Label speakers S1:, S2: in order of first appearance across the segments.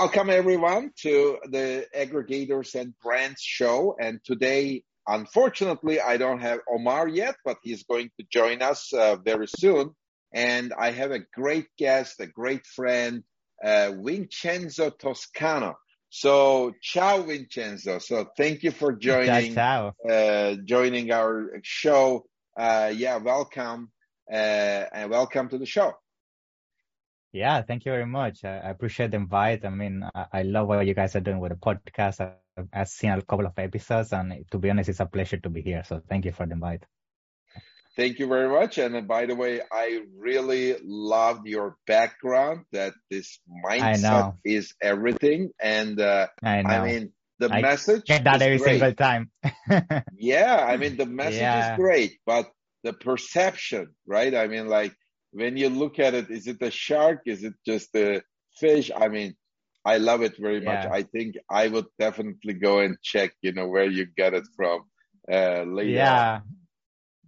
S1: Welcome everyone to the Aggregators and Brands show. And today, unfortunately, I don't have Omar yet, but he's going to join us uh, very soon. And I have a great guest, a great friend, uh, Vincenzo Toscano. So, ciao, Vincenzo. So, thank you for joining. Uh, joining our show. Uh, yeah, welcome uh, and welcome to the show.
S2: Yeah, thank you very much. I, I appreciate the invite. I mean, I, I, love what you guys are doing with the podcast. I, I've seen a couple of episodes, and to be honest, it's a pleasure to be here. So thank you for the invite.
S1: Thank you very much. And by the way, I really loved your background. That this mindset is everything, and uh, I, I, mean the
S2: I
S1: message.
S2: Get that every
S1: great.
S2: single time.
S1: yeah, I mean the message
S2: Yeah.
S1: is great, but the perception, right? I mean, like when you look at it, is it a shark? Is it just a fish? I mean, I love it very much. I think I would definitely go and check, you know, where you get it from uh, later.
S2: Yeah.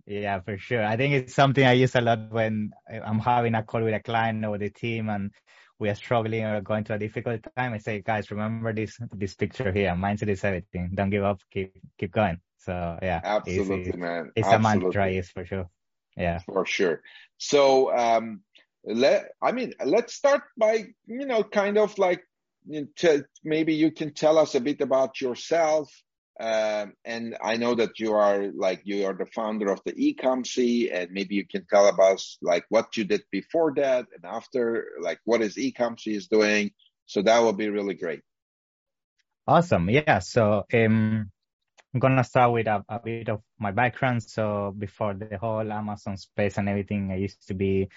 S2: Yeah, for sure. I think it's something I use a lot when I'm having a call with a client or the team and we are struggling or going through a difficult time. I say, guys, remember this this picture here. Mindset is everything. Don't give up. Keep keep going. So yeah,
S1: Absolutely,
S2: it's,
S1: man.
S2: it's a mantra,
S1: Absolutely.
S2: yes, for sure. Yeah.
S1: for sure. So, um, let I mean, let's start by you know, kind of like you know, t- maybe you can tell us a bit about yourself. Um, and I know that you are like you are the founder of the Ecomsi, and maybe you can tell us like what you did before that and after, like what is Ecomsi is doing. So that would be really great.
S2: Awesome. Yeah. So um, I'm gonna start with a, a bit of my background. So before the whole Amazon space and everything, I used to be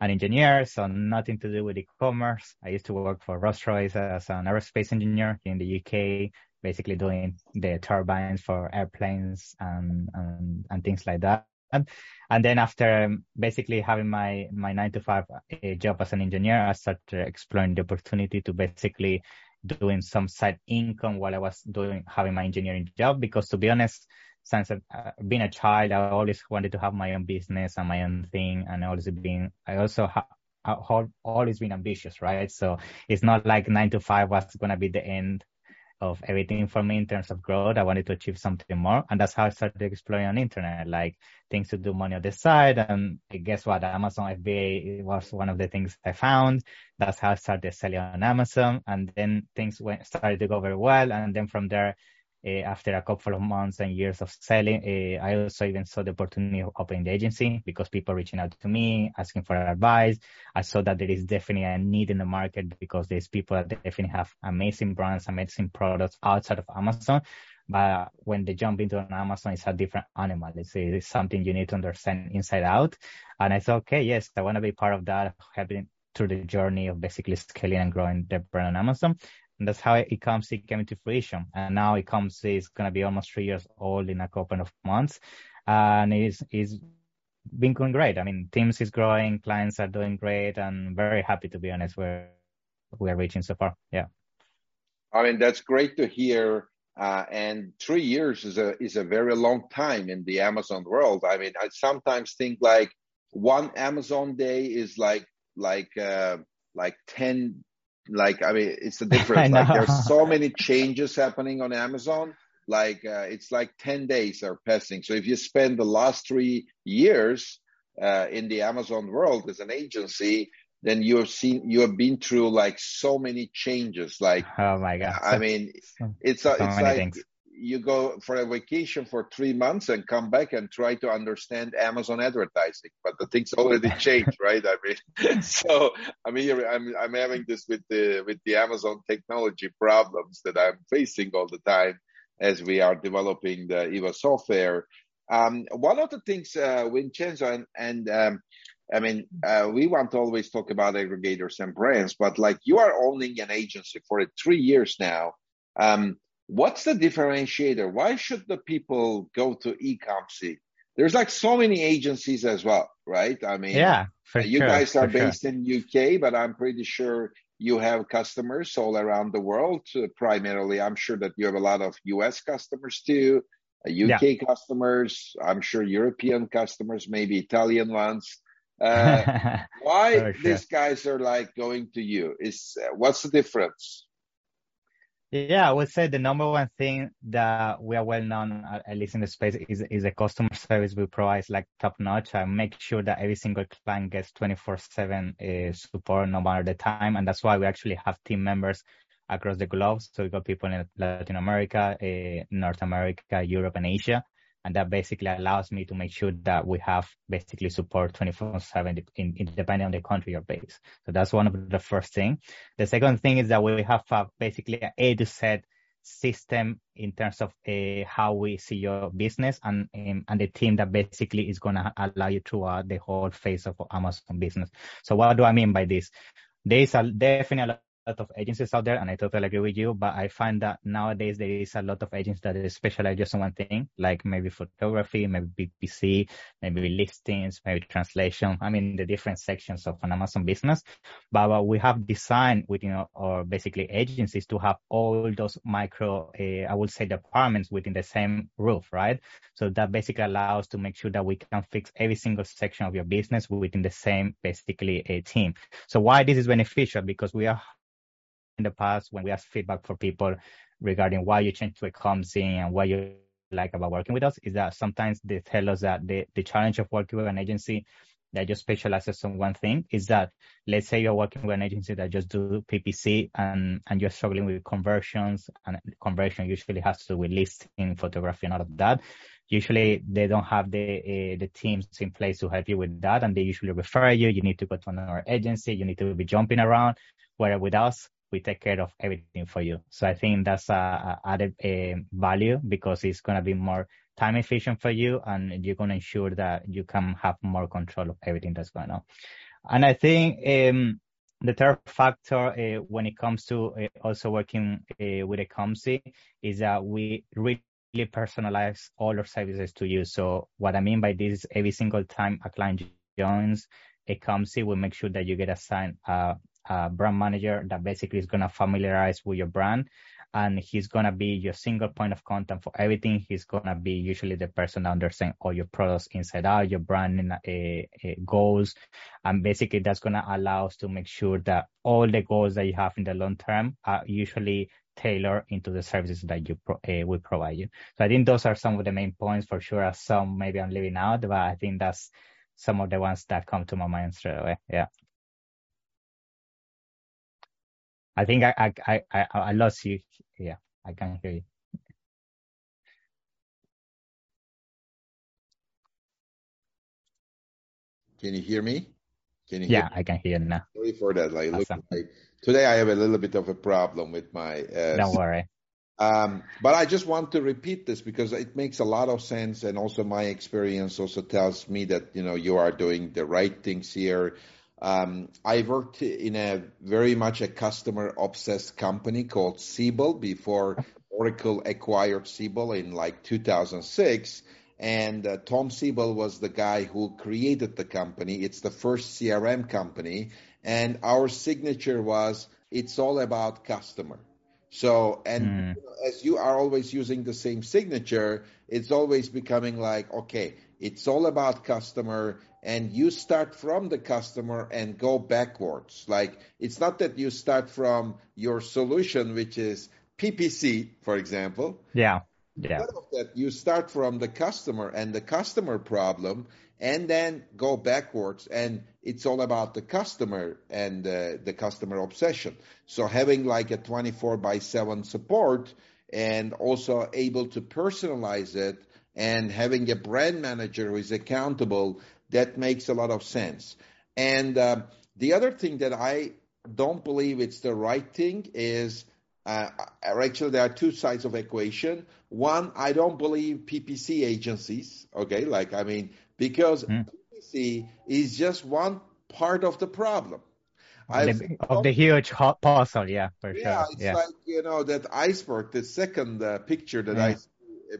S2: an engineer, so nothing to do with e-commerce. I used to work for Rolls-Royce as an aerospace engineer in the UK, basically doing the turbines for airplanes and and, and things like that. And, then after um, basically having my my nine to five uh, job as an engineer, I started exploring the opportunity to basically doing some side income while I was doing having my engineering job. Because to be honest, since I've uh, been a child, I always wanted to have my own business and my own thing, and always being I also ha- I have always been ambitious, right? So it's not like nine to five was gonna be the end of everything for me in terms of growth. I wanted to achieve something more. And that's how I started exploring on internet, like things to do money on the side. And eh, guess what? Amazon FBA was one of the things I found. That's how I started selling on Amazon. And then things went, started to go very well. And then from there, after a couple of months and years of selling, uh, I also even saw the opportunity of opening the agency because people reaching out to me, asking for advice. I saw that there is definitely a need in the market because there's people that definitely have amazing brands, amazing products outside of Amazon. But when they jump into an Amazon, it's a different animal. It's, it's something you need to understand inside out. And I thought, okay, yes, I want to be part of that, helping through the journey of basically scaling and growing the brand on Amazon. And that's how it comes, it came into fruition. And now it comes, it's going to be almost three years old in a couple of months. And it's, it's been going great. I mean, Teams is growing, clients are doing great, and very happy to be honest where we are reaching so far. Yeah.
S1: I mean, that's great to hear. Uh, and three years is a is a very long time in the Amazon world. I mean, I sometimes think like one Amazon day is like like uh, like ten like I mean it's a difference. like there's so many changes happening on Amazon. Like uh, it's like ten days are passing. So if you spend the last three years uh, in the Amazon world as an agency, then you have seen you have been through like so many changes. Like
S2: Oh my God.
S1: I mean, it's
S2: so
S1: it's
S2: many
S1: like
S2: things.
S1: You go for a vacation for three months and come back and try to understand Amazon advertising, but the things already changed, right? I mean, so I mean, I'm I'm having this with the with the Amazon technology problems that I'm facing all the time as we are developing the Eva software. Um, one of the things, uh, Vincenzo, and, and um, I mean, uh, we want to always talk about aggregators and brands, but like you are owning an agency for three years now. Um, what's the differentiator? Why should the people go to Ecomsi? There's like so many agencies as well, right? I mean,
S2: Yeah, for
S1: you
S2: sure.
S1: guys are
S2: for sure.
S1: based in UK, but I'm pretty sure you have customers all around the world. Uh, primarily, I'm sure that you have a lot of US customers too, uh, UK customers. I'm sure European customers, maybe Italian ones. Uh, why sure. these guys are like going to you? Is uh, what's the difference?
S2: Yeah, I would say the number one thing that we are well known, at least in the space, is is the customer service we provide like top notch. I make sure that every single client gets 24/7 uh, support no matter the time, and that's why we actually have team members across the globe. So we got people in Latin America, uh, North America, Europe, and Asia and that basically allows me to make sure that we have basically support 24/7 in, in, depending on the country you're based. So that's one of the first thing. The second thing is that we have a, basically an A to Z system in terms of uh, how we see your business and um, and the team that basically is going to allow you throughout the whole phase of Amazon business. So what do I mean by this? There is a definitely lot of agencies out there, and I totally agree with you. But I find that nowadays there is a lot of agencies that specialize just in one thing, like maybe photography, maybe PPC, maybe listings, maybe translation. I mean, the different sections of an Amazon business. But what we have designed within our, our basically agencies to have all those micro, uh, I would say, departments within the same roof, right? So that basically allows to make sure that we can fix every single section of your business within the same basically a team. So why this is beneficial? Because we are in the past when we ask feedback for people regarding why you change to Ecomsi and what you like about working with us is that sometimes they tell us that the, the challenge of working with an agency that just specializes on one thing is that let's say you're working with an agency that just do PPC and, and you're struggling with conversions and conversion usually has to do with listing, photography and all of that. Usually they don't have the uh, the teams in place to help you with that and they usually refer you. You need to go to another agency. You need to be jumping around. Where with us, we take care of everything for you. So I think that's a, a added a value because it's going to be more time efficient for you and you're going to ensure that you can have more control of everything that's going on. And I think um, the third factor uh, when it comes to uh, also working uh, with Ecomsi is that we really personalize all our services to you. So what I mean by this is every single time a client joins Ecomsi, we make sure that you get assigned a a brand manager that basically is going to familiarize with your brand and he's going to be your single point of contact for everything. He's going to be usually the person that understands all your products inside out, your branding uh, uh, goals. And basically that's going to allow us to make sure that all the goals that you have in the long term are usually tailored into the services that you pro- uh, we provide you. So I think those are some of the main points for sure. As some maybe I'm leaving out, but I think that's some of the ones that come to my mind straight away. Yeah. I think I I I I lost you. Yeah, I can't hear you.
S1: Can you hear me?
S2: Can you? Yeah, I can hear you now.
S1: Sorry for that. Like, awesome. like today, I have a little bit of a problem with my.
S2: Uh, Don't worry.
S1: Um, but I just want to repeat this because it makes a lot of sense, and also my experience also tells me that you know you are doing the right things here. Um, I worked in a very much a customer obsessed company called Siebel before Oracle acquired Siebel in like 2006. And uh, Tom Siebel was the guy who created the company. It's the first CRM company. And our signature was it's all about customer. So, and mm. as you are always using the same signature, it's always becoming like, okay, it's all about customer and you start from the customer and go backwards. Like it's not that you start from your solution, which is PPC, for example.
S2: Yeah. Yeah.
S1: Of that, you start from the customer and the customer problem and then go backwards and it's all about the customer and uh, the customer obsession. So having like a 24 by 7 support and also able to personalize it and having a brand manager who is accountable that makes a lot of sense. And uh, the other thing that I don't believe it's the right thing is uh, actually there are two sides of equation. One, I don't believe PPC agencies. Okay, like I mean, because mm. PPC is just one part of the problem.
S2: The, of the huge hot parcel, yeah, for
S1: yeah,
S2: sure.
S1: Yeah, it's like you know that iceberg, the second uh, picture that I see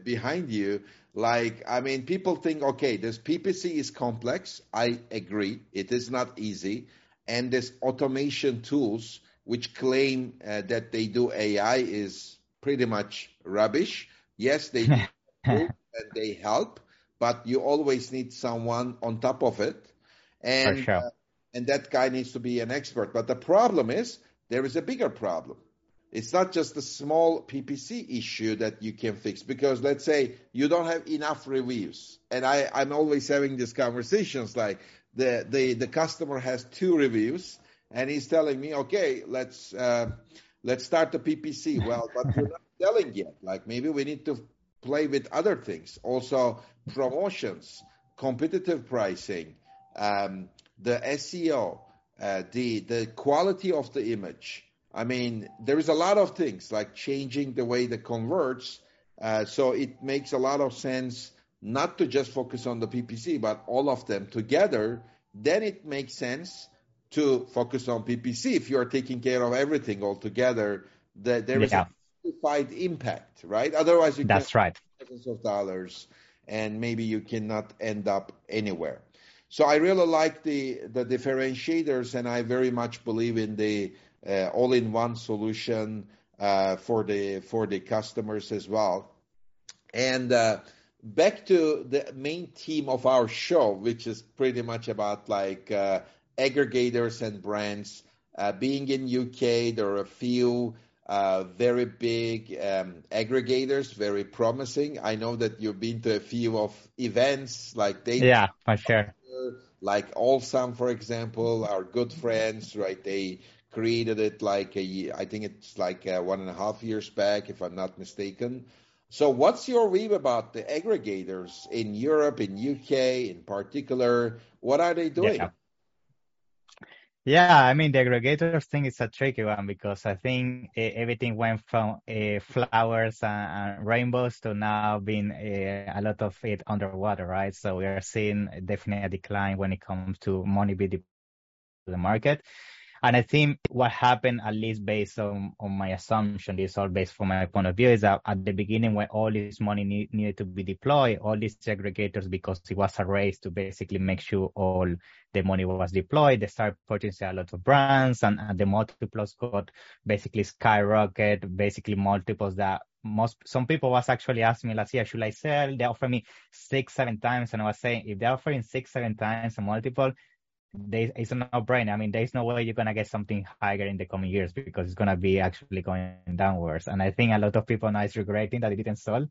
S1: behind you. Like, I mean, people think, okay, this PPC is complex. I agree. It is not easy. And this automation tools, which claim uh, that they do AI is pretty much rubbish. Yes, they do and they help, but you always need someone on top of it. And,
S2: sure.
S1: uh, and that guy needs to be an expert. But the problem is there is a bigger problem. It's not just a small PPC issue that you can fix because let's say you don't have enough reviews. And I, I'm always having these conversations like the, the, the customer has two reviews and he's telling me, okay, let's, uh, let's start the PPC. Well, but you're not selling yet. Like maybe we need to play with other things. Also promotions, competitive pricing, um, the SEO, uh, the, the quality of the image I mean, there is a lot of things like changing the way that converts. Uh, so it makes a lot of sense not to just focus on the PPC, but all of them together. Then it makes sense to focus on PPC if you are taking care of everything all together. That there is yeah. a justified impact, right? Otherwise, you
S2: that's right.
S1: Thousands of dollars, and maybe you cannot end up anywhere. So I really like the the differentiators, and I very much believe in the all-in-one solution uh, for the for the customers as well. And uh, back to the main theme of our show, which is pretty much about like aggregators and brands. being in UK, there are a few uh, very big um, aggregators, very promising. I know that you've been to a few of events like they.
S2: Yeah, for sure.
S1: Like Olsam, for example, our good friends, right? They created it like a, I think it's like one and a half years back, if I'm not mistaken. So, what's your view about the aggregators in Europe, in UK, in particular? What are they doing?
S2: Yeah. Yeah, I mean the aggregators thing is a tricky one because I think uh, everything went from uh, flowers and, and, rainbows to now being uh, a lot of it underwater, right? So we are seeing definitely a decline when it comes to money being the market. And I think what happened, at least based on, on my assumption, this is all based from my point of view, is that at the beginning when all this money need, needed to be deployed, all these aggregators, because it was a race to basically make sure all the money was deployed, they started purchasing a lot of brands and, and the multiples got basically skyrocket, basically multiples that most some people was actually asking me last year, should I sell? They offer me six, seven times, and I was saying if they're offering six, seven times a multiple, there, it's a no-brainer. I mean, there's no way you're gonna get something higher in the coming years because it's gonna be actually going downwards. And I think a lot of people now is regretting that it didn't sell.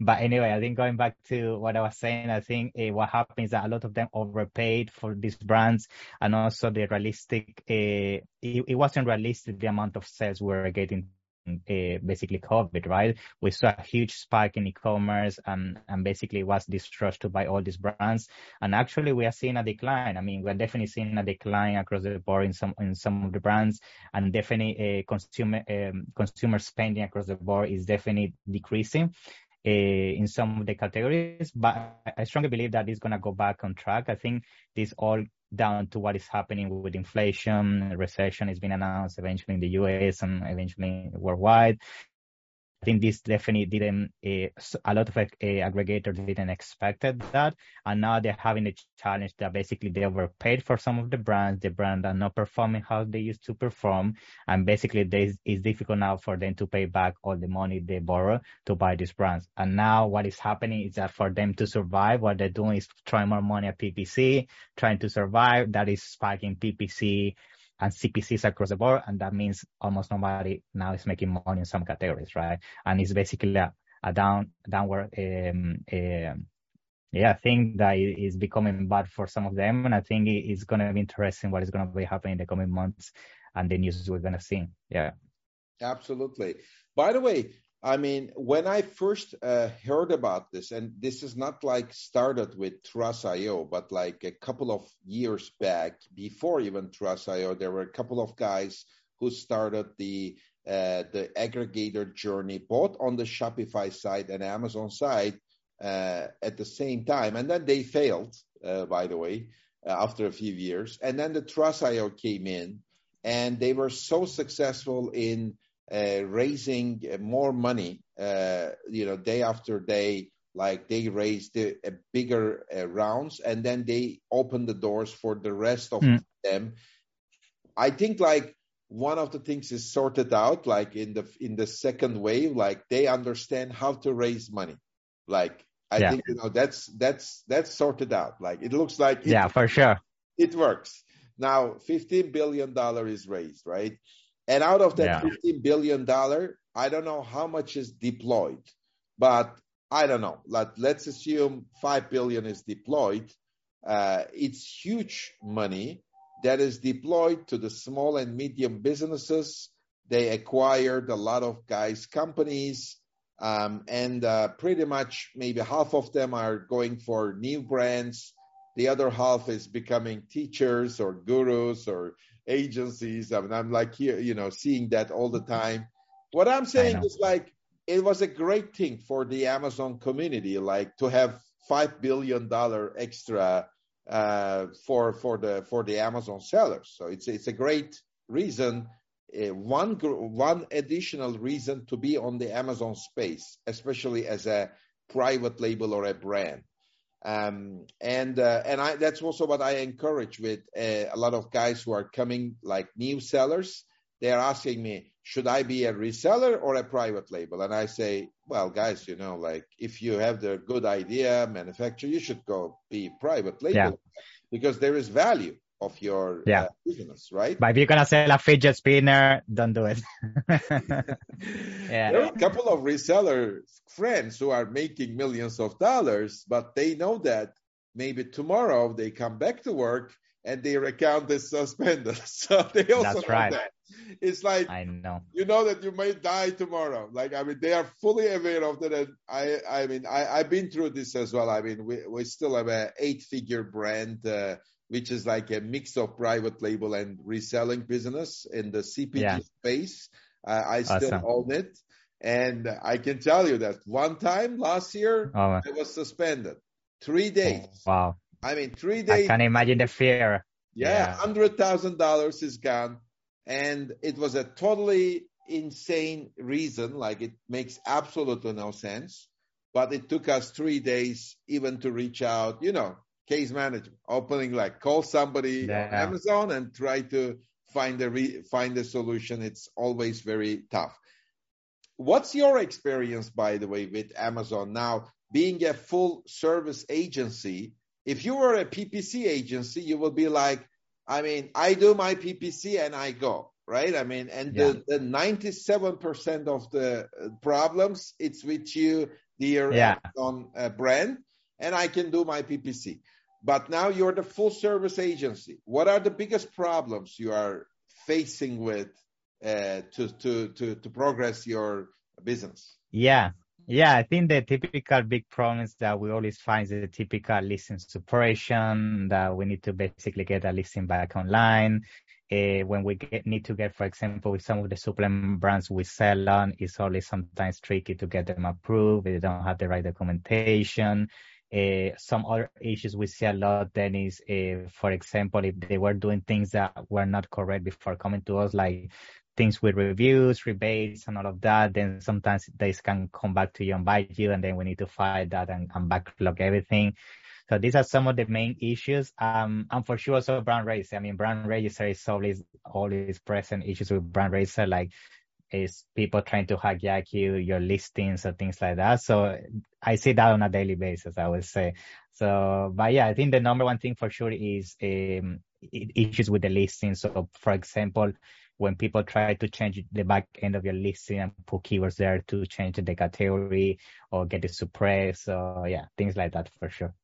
S2: But anyway, I think going back to what I was saying, I think uh, what happens is that a lot of them overpaid for these brands, and also the realistic. Uh, it, it wasn't realistic the amount of sales we were getting basically COVID, right? We saw a huge spike in e-commerce and, and basically was this rush to buy all these brands. And actually we are seeing a decline. I mean, we're definitely seeing a decline across the board in some, in some of the brands and definitely uh, consumer, um, consumer spending across the board is definitely decreasing. Uh, in some of the categories, but I strongly believe that it's going to go back on track. I think this all down to what is happening with inflation, recession is being announced eventually in the US and eventually worldwide. I think this definitely didn't, uh, a lot of uh, aggregators didn't expected that. And now they're having a challenge that basically they overpaid for some of the brands. The brands are not performing how they used to perform. And basically they, it's difficult now for them to pay back all the money they borrow to buy these brands. And now what is happening is that for them to survive, what they're doing is trying more money at PPC, trying to survive. That is spiking PPC and CPCs across the board. And that means almost nobody now is making money in some categories, right? And it's basically a, a down, downward, um, um, yeah, thing that is becoming bad for some of them. And I think it's going to be interesting what is going to be happening in the coming months and the news we're going to see. Yeah.
S1: Absolutely. By the way, I mean, when I first uh, heard about this, and this is not like started with Thrasio, but like a couple of years back, before even Thrasio, there were a couple of guys who started the uh, the aggregator journey, both on the Shopify side and Amazon side, uh, at the same time, and then they failed, uh, by the way, uh, after a few years, and then the Thrasio came in, and they were so successful in uh, raising more money, uh, you know, day after day, like they raised a, a bigger uh, rounds and then they open the doors for the rest of mm. them. I think like one of the things is sorted out, like in the in the second wave, like they understand how to raise money. Like I yeah. think you know that's that's that's sorted out. Like it looks like
S2: yeah, for sure.
S1: it works. Now, $15 billion is raised, right? And out of that yeah. $15 billion, I don't know how much is deployed, but I don't know. Let, let's assume 5 billion is deployed. Uh, it's huge money that is deployed to the small and medium businesses. They acquired a lot of guys' companies, um, and uh, pretty much maybe half of them are going for new brands. The other half is becoming teachers or gurus or agencies. I mean, I'm like here, you know, seeing that all the time. What I'm saying is like it was a great thing for the Amazon community, like to have five billion dollar extra uh, for for the for the Amazon sellers. So it's it's a great reason, uh, one one additional reason to be on the Amazon space, especially as a private label or a brand. Um, and uh, and I, that's also what I encourage with uh, a lot of guys who are coming like new sellers. They are asking me, should I be a reseller or a private label? And I say, well, guys, you know, like if you have the good idea, manufacturer, you should go be private label yeah. because there is value of your yeah. uh, business, right?
S2: But if you're gonna sell a fidget spinner, don't do it.
S1: yeah. There are a couple of reseller friends who are making millions of dollars, but they know that maybe tomorrow they come back to work and their account is suspended. So they also That's know right. that. It's like
S2: I know
S1: you know that you may die tomorrow. Like I mean, they are fully aware of that. And I I mean, I I've been through this as well. I mean, we we still have a eight figure brand. Uh, which is like a mix of private label and reselling business in the CPG yeah. space. Uh, I still awesome. own it. And I can tell you that one time last year, oh. I was suspended three days.
S2: Wow.
S1: I mean, three days.
S2: I can imagine the fear.
S1: Yeah, hundred thousand dollars is gone, and it was a totally insane reason. Like it makes absolutely no sense. But it took us three days even to reach out. You know, case management, opening like call somebody yeah. on Amazon and try to find a re- find a solution. It's always very tough. What's your experience, by the way, with Amazon now? Being a full service agency, if you were a PPC agency, you will be like, I mean, I do my PPC and I go, right? I mean, and yeah. the, the 97% of the problems, it's with you, dear yeah. Amazon uh, brand, and I can do my PPC but now you're the full service agency. What are the biggest problems you are facing with uh, to, to, to, to progress your business?
S2: Yeah. Yeah, I think the typical big problems that we always find is the typical listing separation, that we need to basically get a listing back online. Uh, when we get, need to get, for example, with some of the supplement brands we sell on, it's always sometimes tricky to get them approved. They don't have the right documentation. Uh, some other issues we see a lot then is, uh, for example, if they were doing things that were not correct before coming to us, like things with reviews, rebates, and all of that, then sometimes they can come back to you and bite you, and then we need to fight that and, and backlog everything. So these are some of the main issues. Um, and for sure, also brand register. I mean, brand register is always always present issues with brand register, like is people trying to hijack you, your listings or things like that. So I see that on a daily basis, I would say. So, but yeah, I think the number one thing for sure is um, issues with the listing. So, for example, when people try to change the back end of your listing and put keywords there to change the category or get it suppressed. So, yeah, things like that for sure.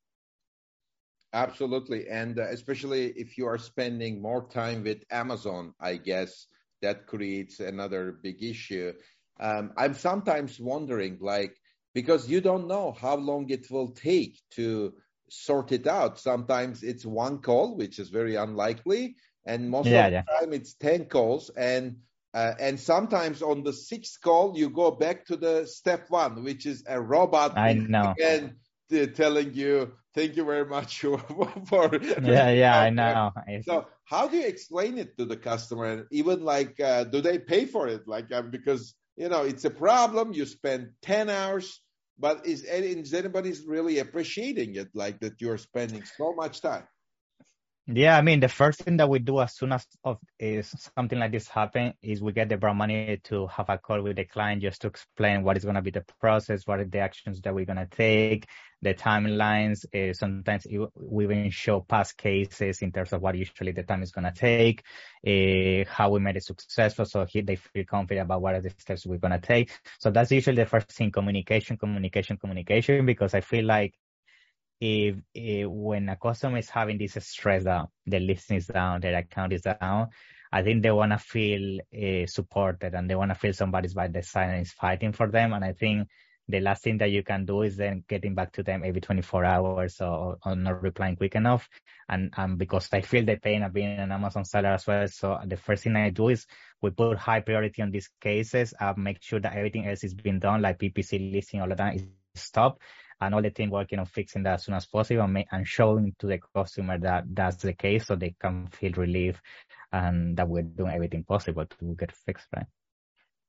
S1: Absolutely. And uh, especially if you are spending more time with Amazon, I guess that creates another big issue. Um, I'm sometimes wondering, like, because you don't know how long it will take to sort it out. Sometimes it's one call, which is very unlikely, and most yeah, of the yeah. time it's ten calls, and uh, and sometimes on the sixth call you go back to the step one, which is a robot.
S2: I know.
S1: Again, telling you thank you very much for, for
S2: yeah yeah i know.
S1: So how do you explain it to the customer? Even like uh, do they pay for it? Like uh, because you know it's a problem you spend 10 hours but is, is anybody really appreciating it like that you're spending so much time
S2: Yeah, I mean, the first thing that we do as soon as of, is something like this happen is we get the brand to have a call with the client just to explain what is going to be the process, what are the actions that we're going to take, the timelines. Uh, sometimes it, we even show past cases in terms of what usually the time is going to take, uh, how we made it successful. So he, they feel confident about what are the steps we're going to take. So that's usually the first thing, communication, communication, communication, because I feel like if, if, when a customer is having this stress that the listing is down, their account is down, I think they want to feel uh, supported and they want to feel somebody's by their side and is fighting for them. And I think the last thing that you can do is then getting back to them every 24 hours or, or not replying quick enough. And, and because I feel the pain of being an Amazon seller as well. So the first thing I do is we put high priority on these cases, uh, make sure that everything else is being done, like PPC listing, all of that is stopped and all the team working on fixing that as soon as possible and, make, and showing to the customer that that's the case so they can feel relief and that we're doing everything possible to get fixed, right?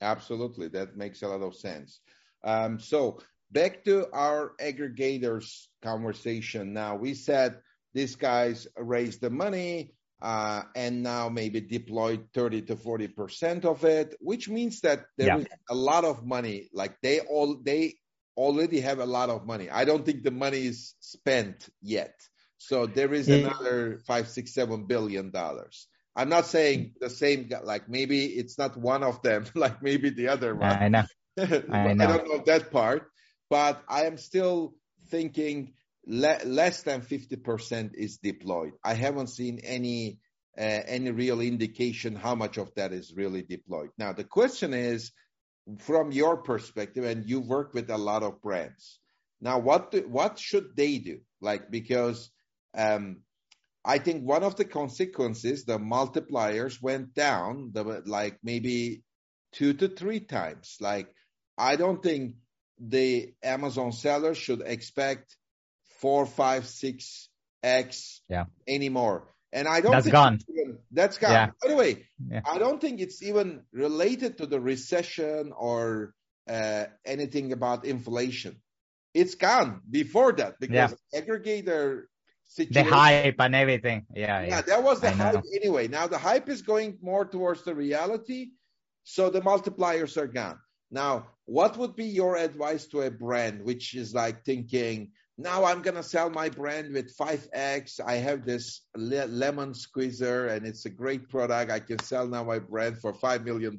S1: Absolutely. That makes a lot of sense. Um, so back to our aggregators conversation. Now we said these guys raised the money, uh, and now maybe deployed 30 to 40 percent of it, which means that there yeah. is a lot of money. Like they all they already have a lot of money. I don't think the money is spent yet. So there is yeah. another five, six, seven billion dollars. I'm not saying the same, like maybe it's not one of them, like maybe the other one.
S2: I know.
S1: I, know. I don't know that part, but I am still thinking le- less than 50% is deployed. I haven't seen any, uh, any real indication how much of that is really deployed. Now, the question is, from your perspective, and you work with a lot of brands. Now, what do, what should they do? Like because um, I think one of the consequences, the multipliers went down, the, like maybe two to three times. Like I don't think the Amazon sellers should expect four, five, six x
S2: yeah.
S1: anymore. And I don't
S2: that's gone.
S1: Even, that's gone. Yeah. By the way, yeah. I don't think it's even related to the recession or uh, anything about inflation. It's gone before that because yeah. aggregator
S2: situation. The hype and everything. Yeah,
S1: yeah. Yeah, that was the I hype know. anyway. Now the hype is going more towards the reality. So the multipliers are gone. Now, what would be your advice to a brand which is like thinking, now I'm going to sell my brand with 5X. I have this le- lemon squeezer and it's a great product. I can sell now my brand for $5 million.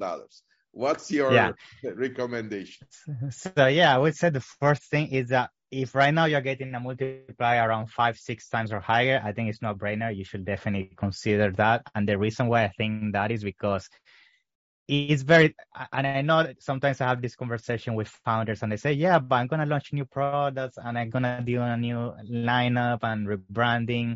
S1: What's your yeah. recommendation?
S2: So, yeah, I would say the first thing is that if right now you're getting a multiplier around five, six times or higher, I think it's no brainer. You should definitely consider that. And the reason why I think that is because it's very and i know sometimes i have this conversation with founders and they say yeah but i'm going to launch new products and i'm going to do a new lineup and rebranding.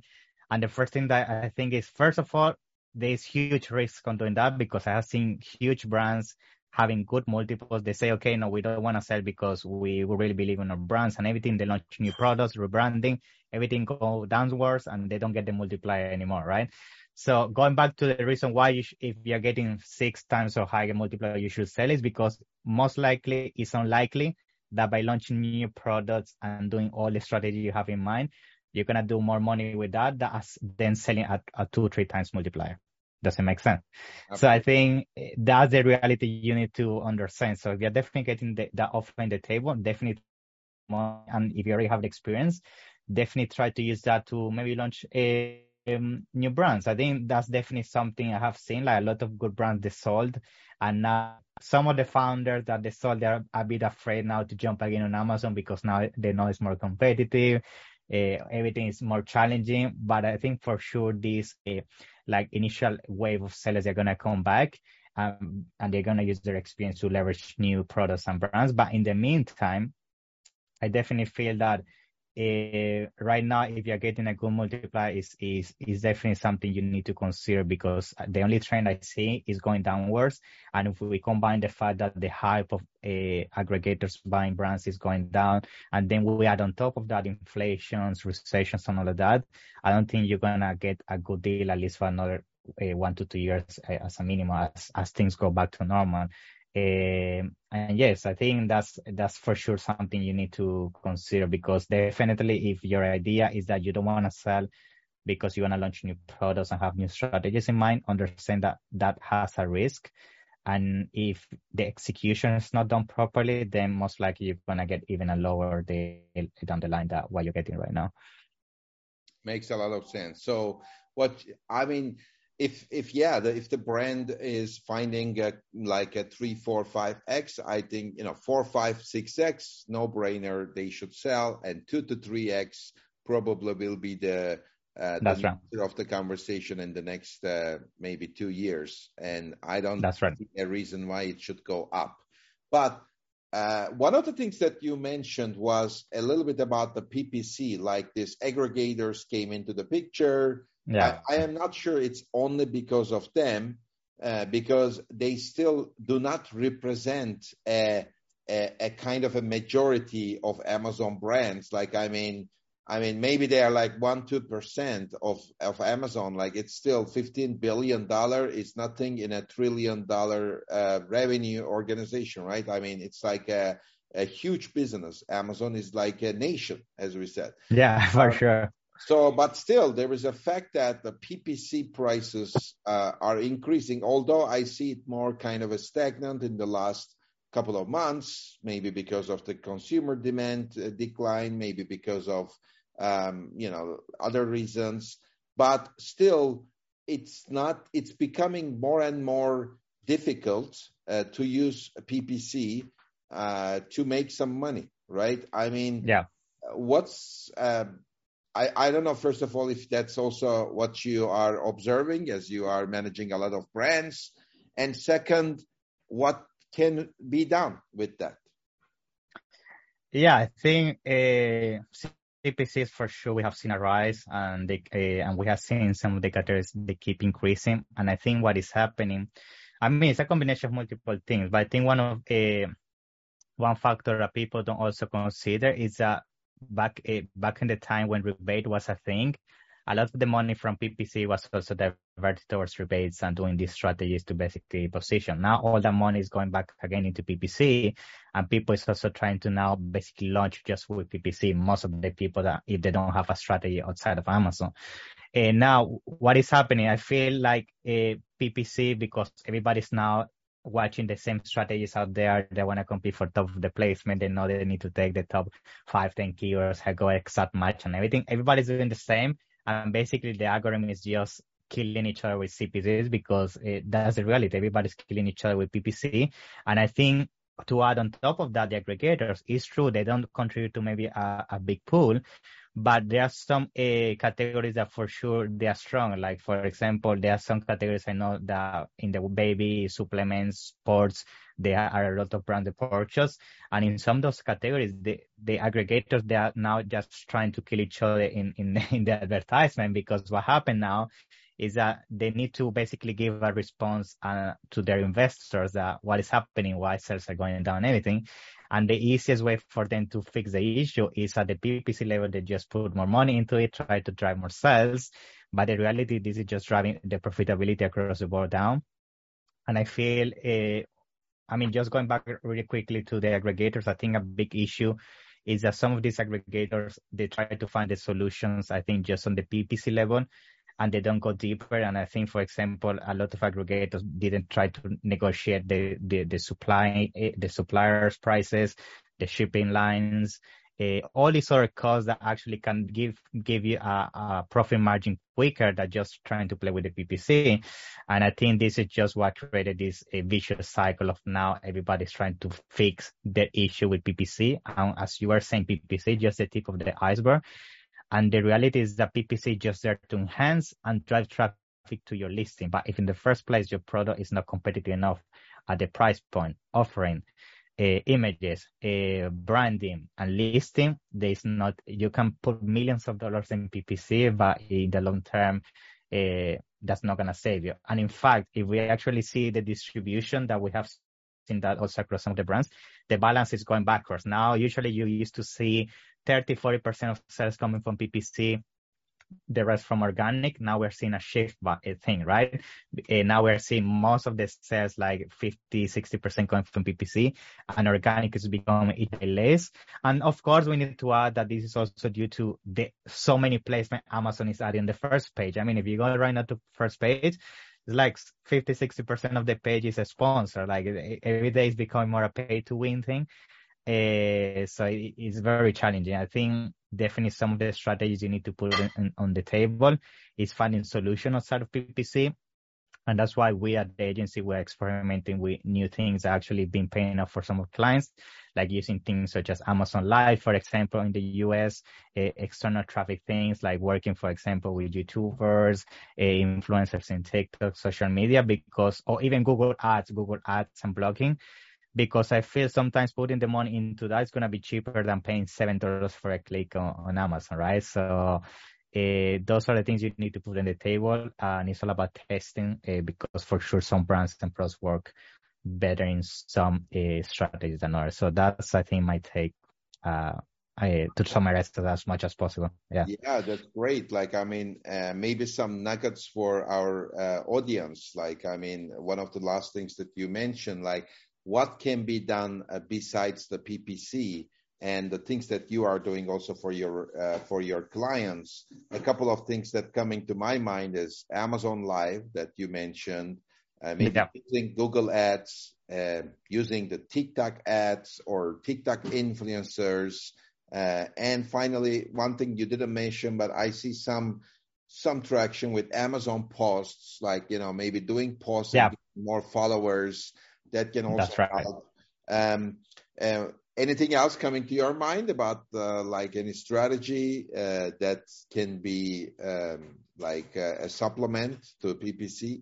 S2: And the first thing that i think is first of all there's huge risk on doing that because i have seen huge brands having good multiples. They say okay no we don't want to sell because we, we really believe in our brands and everything. They launch new products rebranding everything go downwards and they don't get the multiplier anymore right so going back to the reason why you sh- if you're getting six times or higher multiplier, you should sell is because most likely it's unlikely that by launching new products and doing all the strategy you have in mind, you're gonna do more money with that than selling at a two, three times multiplier. Doesn't make sense. Okay. So I think eh, that's the reality you need to understand. So if you're definitely getting the, that offer in the table, definitely more, and if you already have the experience, definitely try to use that to maybe launch a um, new brands. I think that's definitely something I have seen. Like a lot of good brands they sold, and now some of the founders that they sold they're a bit afraid now to jump again on Amazon because now they know it's more competitive. Uh, everything is more challenging, but I think for sure this uh, like initial wave of sellers are gonna come back. Um, and they're gonna use their experience to leverage new products and brands. But in the meantime, I definitely feel that uh, right now, if you're getting a good multiplier, is is is definitely something you need to consider because the only trend I see is going downwards. And if we combine the fact that the hype of uh, aggregators buying brands is going down, and then we add on top of that inflations, recessions, and all of that, I don't think you're gonna get a good deal at least for another uh, one to two years uh, as a minimum as, as things go back to normal. Um, and yes, I think that's that's for sure something you need to consider because definitely if your idea is that you don't want to sell because you want to launch new products and have new strategies in mind, understand that that has a risk. And if the execution is not done properly, then most likely you're going to get even a lower deal down the line that what you're getting right now.
S1: Makes a lot of sense. So what, I mean, if, if yeah, the, if the brand is finding a, like a three, four, five X, I think, you know, four, five, six X, no brainer, they should sell and two to three X probably will be the, uh,
S2: That's right.
S1: of the conversation in the next uh, maybe two years, and I don't
S2: That's right.
S1: see a reason why it should go up. But uh, one of the things that you mentioned was a little bit about the PPC, like these aggregators came into the picture.
S2: Yeah.
S1: I, I am not sure it's only because of them, uh, because they still do not represent a, a, a kind of a majority of Amazon brands. Like, I mean, I mean, maybe they are like one, two percent of of Amazon. Like it's still fifteen billion dollar. It's nothing in a trillion dollar uh, revenue organization, right? I mean, it's like a a huge business. Amazon is like a nation, as we said.
S2: Yeah, for sure.
S1: So, but still, there is a fact that the PPC prices uh, are increasing. Although I see it more kind of a stagnant in the last couple of months, maybe because of the consumer demand uh, decline, maybe because of um, you know other reasons, but still, it's not. It's becoming more and more difficult uh, to use PPC uh, to make some money, right? I mean,
S2: yeah.
S1: What's um, I, I don't know, first of all, if that's also what you are observing as you are managing a lot of brands. And second, what can be done with that?
S2: Yeah, I think uh, CPCs for sure we have seen a rise, and they, uh, and we have seen some of the categories they keep increasing. And I think what is happening, I mean, it's a combination of multiple things, but I think one of uh, one factor that people don't also consider is that back uh, back in the time when rebate was a thing, a lot of the money from PPC was also diverted towards rebates and doing these strategies to basically position. Now all that money is going back again into PPC and people is also trying to now basically launch just with PPC. Most of the people that if they don't have a strategy outside of Amazon. And now what is happening? I feel like a PPC because everybody's now watching the same strategies out there. They want to compete for top of the placement. They know they need to take the top five, 10 keywords, go exact match and everything. Everybody's doing the same. And basically the algorithm is just killing each other with CPCs because it, that's the reality. Everybody's killing each other with PPC. And I think to add on top of that, the aggregators is true. They don't contribute to maybe a, a big pool, but there are some uh, categories that for sure they are strong. Like for example, there are some categories I know that in the baby supplements, sports, there are a lot of branded purchase. And in some of those categories, the, the aggregators, they are now just trying to kill each other in, in, in the advertisement because what happened now is that they need to basically give a response uh, to their investors that what is happening, why sales are going down, everything. And the easiest way for them to fix the issue is at the PPC level, they just put more money into it, try to drive more sales. But in reality, this is just driving the profitability across the board down. And I feel, uh, I mean, just going back really quickly to the aggregators, I think a big issue is that some of these aggregators, they try to find the solutions, I think, just on the PPC level and they don't go deeper. And I think, for example, a lot of aggregators didn't try to negotiate the, the, the supply, the suppliers' prices, the shipping lines, uh, all these other costs that actually can give give you a, a, profit margin quicker than just trying to play with the PPC. And I think this is just what created this vicious cycle of now everybody's trying to fix the issue with PPC. And as you were saying, PPC just the tip of the iceberg. And the reality is that PPC is just there to enhance and drive traffic to your listing. But if in the first place your product is not competitive enough at the price point, offering, uh, images, uh, branding, and listing, there's not, you can put millions of dollars in PPC, but in the long term, uh, that's not going to save you. And in fact, if we actually see the distribution that we have seen that also across some of the brands, the balance is going backwards. Now, usually you used to see 30, 40% of sales coming from PPC the rest from organic. Now we're seeing a shift thing, right? Uh, now we're seeing most of the sales like 50, 60% coming from PPC and organic is becoming less. And of course, we need to add that this is also due to the so many placement Amazon is adding the first page. I mean, if you go right now to first page, it's like 50, 60% of the page is a sponsor. Like every day is becoming more a pay to win thing. Uh, so it, it's very challenging. I think definitely some of the strategies you need to put in, on the table is finding solution outside of PPC. And that's why we at the agency we're experimenting with new things actually been paying off for some of clients, like using things such as Amazon Live, for example, in the US, uh, external traffic things like working, for example, with YouTubers, uh, influencers in TikTok, social media, because, or even Google Ads, Google Ads and blogging, because I feel sometimes putting the money into that is going to be cheaper than paying seven dollars for a click on, on Amazon, right? So uh, those are the things you need to put on the table, and it's all about testing uh, because for sure some brands and pros work better in some uh, strategies than others. So that's I think my take. Uh, I, to summarize that as much as possible. Yeah.
S1: Yeah, that's great. Like, I mean, uh, maybe some nuggets for our uh, audience. Like, I mean, one of the last things that you mentioned, like, what can be done uh, besides the PPC and the things that you are doing also for your uh, for your clients. A couple of things that coming to my mind is Amazon Live that you mentioned, uh, maybe yeah. using Google Ads, uh, using the TikTok ads or TikTok influencers, uh, and finally one thing you didn't mention, but I see some some traction with Amazon posts, like you know maybe doing posts yeah. more followers that can also
S2: That's right.
S1: help. Um, uh, anything else coming to your mind about uh, like any strategy uh, that can be um, like a, a, supplement to PPC?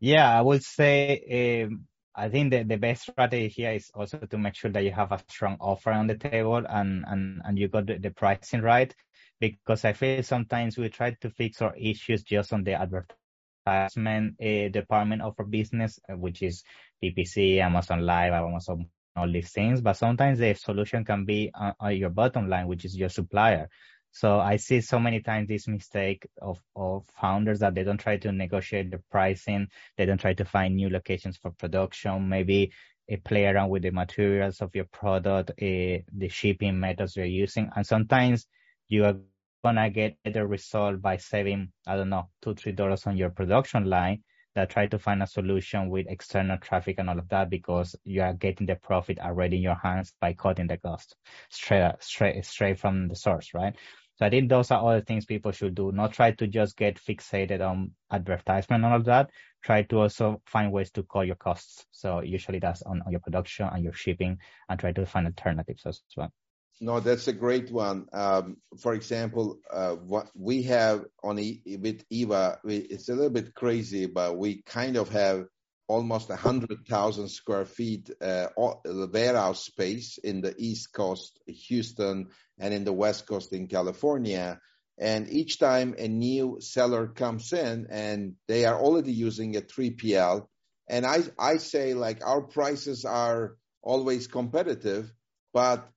S2: Yeah, I would say um, I think the, the best strategy here is also to make sure that you have a strong offer on the table and and, and you got the, the pricing right. Because I feel sometimes we try to fix our issues just on the advertisement uh, department of our business, uh, which is PPC, Amazon Live, Amazon all these things, but sometimes the solution can be on, on your bottom line, which is your supplier. So I see so many times this mistake of, of founders that they don't try to negotiate the pricing. They don't try to find new locations for production, maybe a play around with the materials of your product, a, the shipping methods you're using. And sometimes you are gonna get the result by saving, I don't know, two, three dollars on your production line that try to find a solution with external traffic and all of that because you are getting the profit already in your hands by cutting the cost straight straight straight from the source, right? So I think those are all the things people should do. Not try to just get fixated on advertisement and all of that. Try to also find ways to cut your costs. So usually that's on, on your production and your shipping and try to find alternatives as well.
S1: No, that's a great one. Um, for example, uh, what we have on e- with Eva, we, it's a little bit crazy, but we kind of have almost a hundred thousand square feet uh, warehouse space in the East Coast, Houston, and in the West Coast in California. And each time a new seller comes in, and they are already using a 3PL, and I I say like our prices are always competitive, but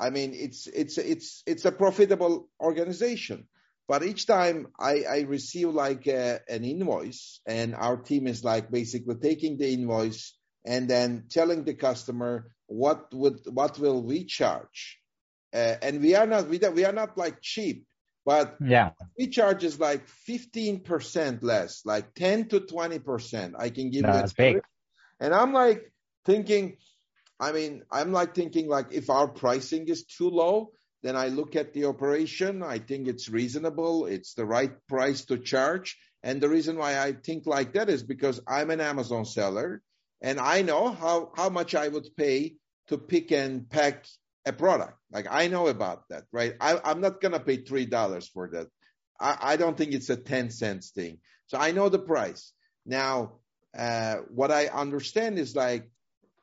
S1: I mean, it's it's it's it's a profitable organization. But each time I, I receive like a, an invoice, and our team is like basically taking the invoice and then telling the customer what would what will we charge, uh, and we are not we, we are not like cheap, but
S2: yeah,
S1: we charge is like fifteen percent less, like ten to twenty percent. I can give
S2: no,
S1: you
S2: that's big.
S1: And I'm like thinking, I mean, I'm like thinking like if our pricing is too low, then I look at the operation. I think it's reasonable. It's the right price to charge. And the reason why I think like that is because I'm an Amazon seller and I know how, how much I would pay to pick and pack a product. Like I know about that, right? I, am not going to pay $3 for that. I, I, don't think it's a 10 cents thing. So I know the price. Now, uh, what I understand is like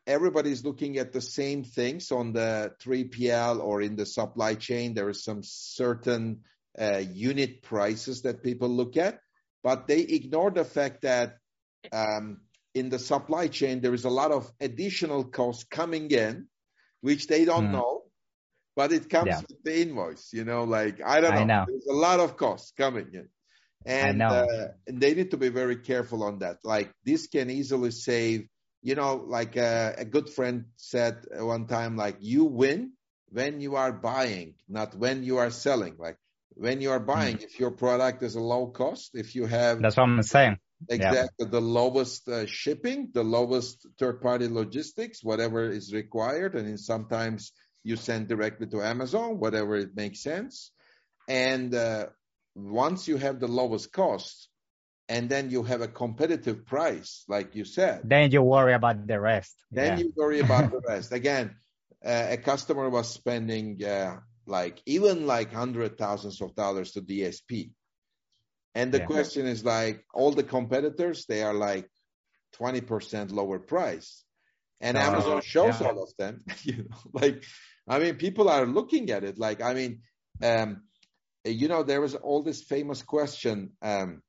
S1: everybody's looking at the same things on the 3PL or in the supply chain. There are some certain uh, unit prices that people look at, but they ignore the fact that um, in the supply chain there is a lot of additional costs coming in, which they don't mm. know. but it comes yeah. with the invoice. You know, like I don't know. I know. There's a lot of costs coming in, and, uh, and they need to be very careful on that. Like this can easily save. You know, like uh, a good friend said one time, like you win when you are buying, not when you are selling. Like when you are buying, mm. if your product is a low cost, if you have
S2: that's what I'm saying.
S1: Exactly. Yeah. The lowest uh, shipping, the lowest third party logistics, whatever is required. And sometimes you send directly to Amazon, whatever it makes sense. And uh, once you have the lowest cost, and then you have a competitive price, like you said.
S2: Then you worry about the rest.
S1: Then yeah. you worry about the rest. Again, uh, a customer was spending uh, like even like hundred thousands of dollars to DSP and the yeah. question is like all the competitors, they are like 20% lower price. And uh, Amazon shows yeah. all of them. you know, like, I mean, people are looking at it. Like, I mean, um, you know, there was all this famous question um,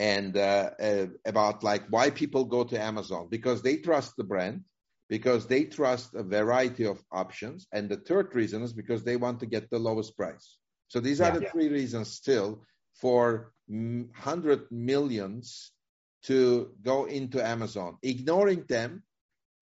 S1: and uh, uh, about like why people go to Amazon because they trust the brand, because they trust a variety of options, and the third reason is because they want to get the lowest price. So these yeah, are the yeah. three reasons still for hundred millions to go into Amazon. Ignoring them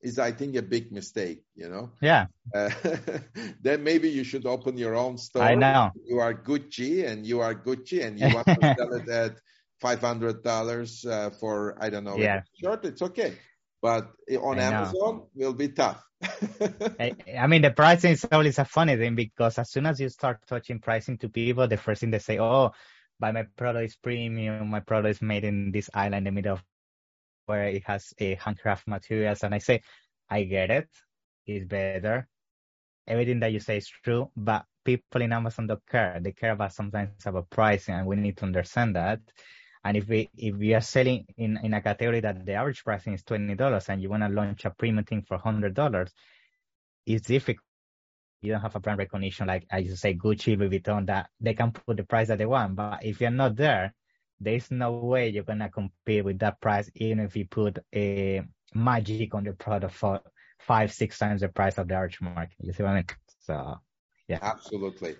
S1: is, I think, a big mistake. You know.
S2: Yeah.
S1: Uh, then maybe you should open your own store.
S2: I know.
S1: You are Gucci, and you are Gucci, and you want to sell it at five hundred dollars uh, for I don't know
S2: yeah.
S1: shirt. It's okay, but on I Amazon know. will be tough.
S2: I, I, mean, the pricing is always a funny thing because as soon as you start touching pricing to people, the first thing they say, "Oh, but my product is premium. My product is made in this island in the middle of where it has a handcraft materials. And I say, I get it. It's better. Everything that you say is true, but people in Amazon don't care. They care about sometimes about pricing, and we need to understand that. And if we if we are selling in, in a category that the average pricing is twenty dollars, and you want to launch a premium thing for hundred dollars, it's difficult you don't have a brand recognition like I used to say Gucci, Louis Vuitton, that they can put the price that they want. But if you're not there, there's no way you're gonna compete with that price, even if you put a magic on the product for five, six times the price of the average market. You see what I mean? So yeah.
S1: Absolutely.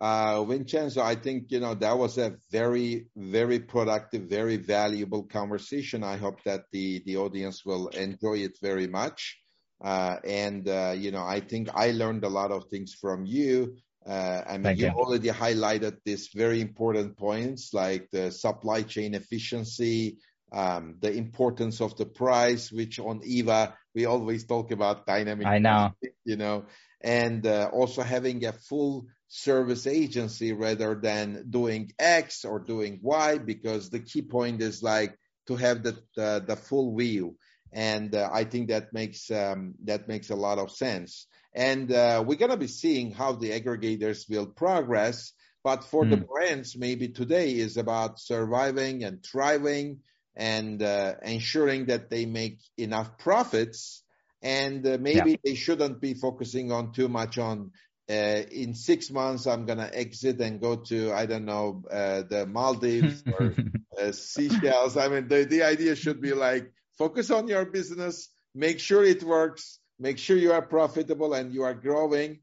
S1: Uh, Vincenzo, I think, you know, that was a very, very productive, very valuable conversation. I hope that the, the audience will enjoy it very much. Uh, and, uh, you know, I think I learned a lot of things from you. Uh, I mean, you, you already highlighted these very important points like the supply chain efficiency, um, the importance of the price, which on Eva, we always talk about dynamic.
S2: I know.
S1: You know, and uh, also having a full service agency rather than doing X or doing Y, because the key point is like to have the, the, the full view and uh, I think that makes um, that makes a lot of sense. And uh, we're gonna be seeing how the aggregators will progress. But for mm. the hmm. brands, maybe today is about surviving and thriving and uh, ensuring that they make enough profits. And uh, maybe yeah. they shouldn't be focusing on too much on uh, in six months I'm gonna exit and go to I don't know uh, the Maldives or uh, Seychelles. I mean the the idea should be like Focus on your business, make sure it works, make sure you are profitable and you are growing.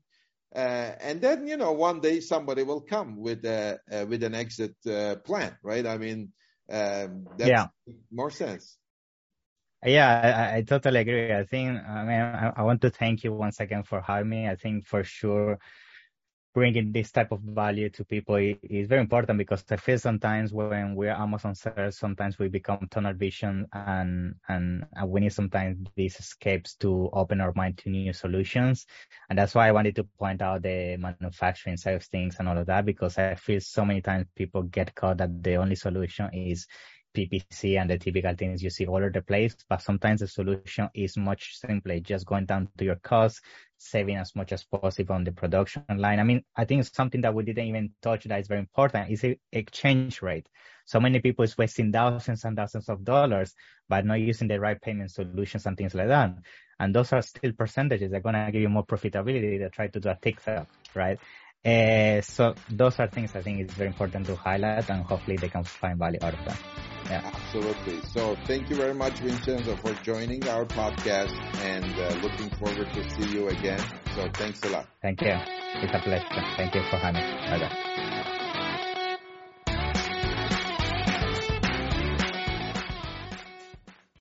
S1: Uh, and then, you know, one day somebody will come with a, uh, with an exit uh, plan, right? I mean, um, that yeah. more sense.
S2: Yeah, I, I, totally agree. I think, I mean, I, I want to thank you once again for having me. I think for sure bringing this type of value to people is very important because I feel sometimes when we're Amazon sellers, sometimes we become tunnel vision and, and, and we need sometimes these escapes to open our mind to new solutions. And that's why I wanted to point out the manufacturing side of things and all of that because I feel so many times people get caught that the only solution is PPC and the typical things you see all over the place. But sometimes the solution is much simpler, just going down to your costs, saving as much as possible on the production line. I mean, I think something that we didn't even touch that is very important is the exchange rate. So many people is wasting thousands and thousands of dollars by not using the right payment solutions and things like that. And those are still percentages. They're going to give you more profitability to try to do a up, right? Uh, so those are things I think it's very important to highlight and hopefully they can find value out of that.
S1: Yeah. Absolutely. So thank you very much, Vincenzo, for joining our podcast and uh, looking forward to see you again. So thanks a lot.
S2: Thank you. It's a pleasure. Thank you for having me. Bye bye.